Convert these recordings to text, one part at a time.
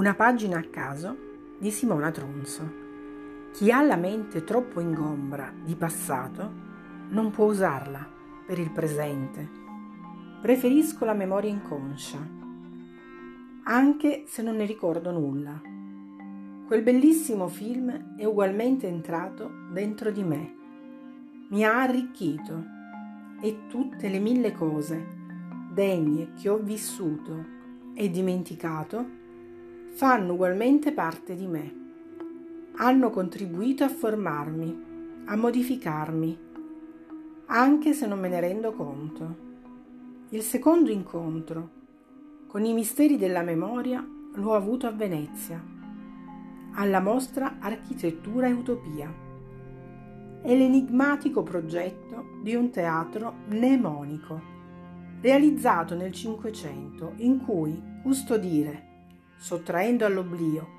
Una pagina a caso di Simona Tronzo. Chi ha la mente troppo ingombra di passato non può usarla per il presente. Preferisco la memoria inconscia, anche se non ne ricordo nulla. Quel bellissimo film è ugualmente entrato dentro di me. Mi ha arricchito e tutte le mille cose degne che ho vissuto e dimenticato fanno ugualmente parte di me. Hanno contribuito a formarmi, a modificarmi, anche se non me ne rendo conto. Il secondo incontro con i misteri della memoria l'ho avuto a Venezia, alla mostra Architettura e Utopia. È l'enigmatico progetto di un teatro mnemonico, realizzato nel Cinquecento, in cui custodire sottraendo all'oblio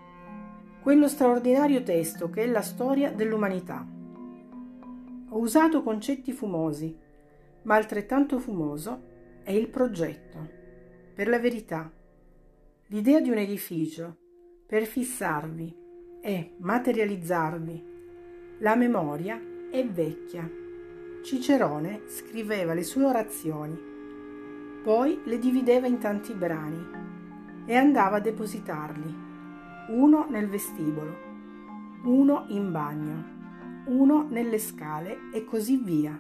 quello straordinario testo che è la storia dell'umanità. Ho usato concetti fumosi, ma altrettanto fumoso è il progetto. Per la verità, l'idea di un edificio per fissarvi e materializzarvi. La memoria è vecchia. Cicerone scriveva le sue orazioni, poi le divideva in tanti brani e andava a depositarli, uno nel vestibolo, uno in bagno, uno nelle scale e così via.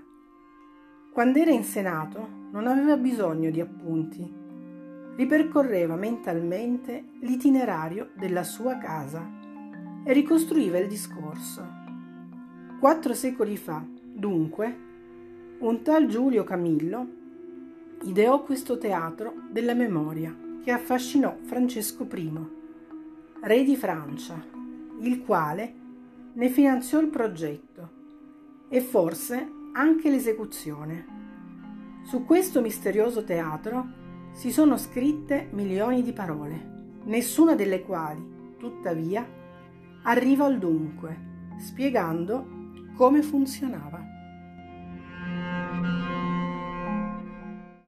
Quando era in Senato non aveva bisogno di appunti, ripercorreva mentalmente l'itinerario della sua casa e ricostruiva il discorso. Quattro secoli fa, dunque, un tal Giulio Camillo ideò questo teatro della memoria che affascinò Francesco I, re di Francia, il quale ne finanziò il progetto e forse anche l'esecuzione. Su questo misterioso teatro si sono scritte milioni di parole, nessuna delle quali, tuttavia, arriva al dunque, spiegando come funzionava.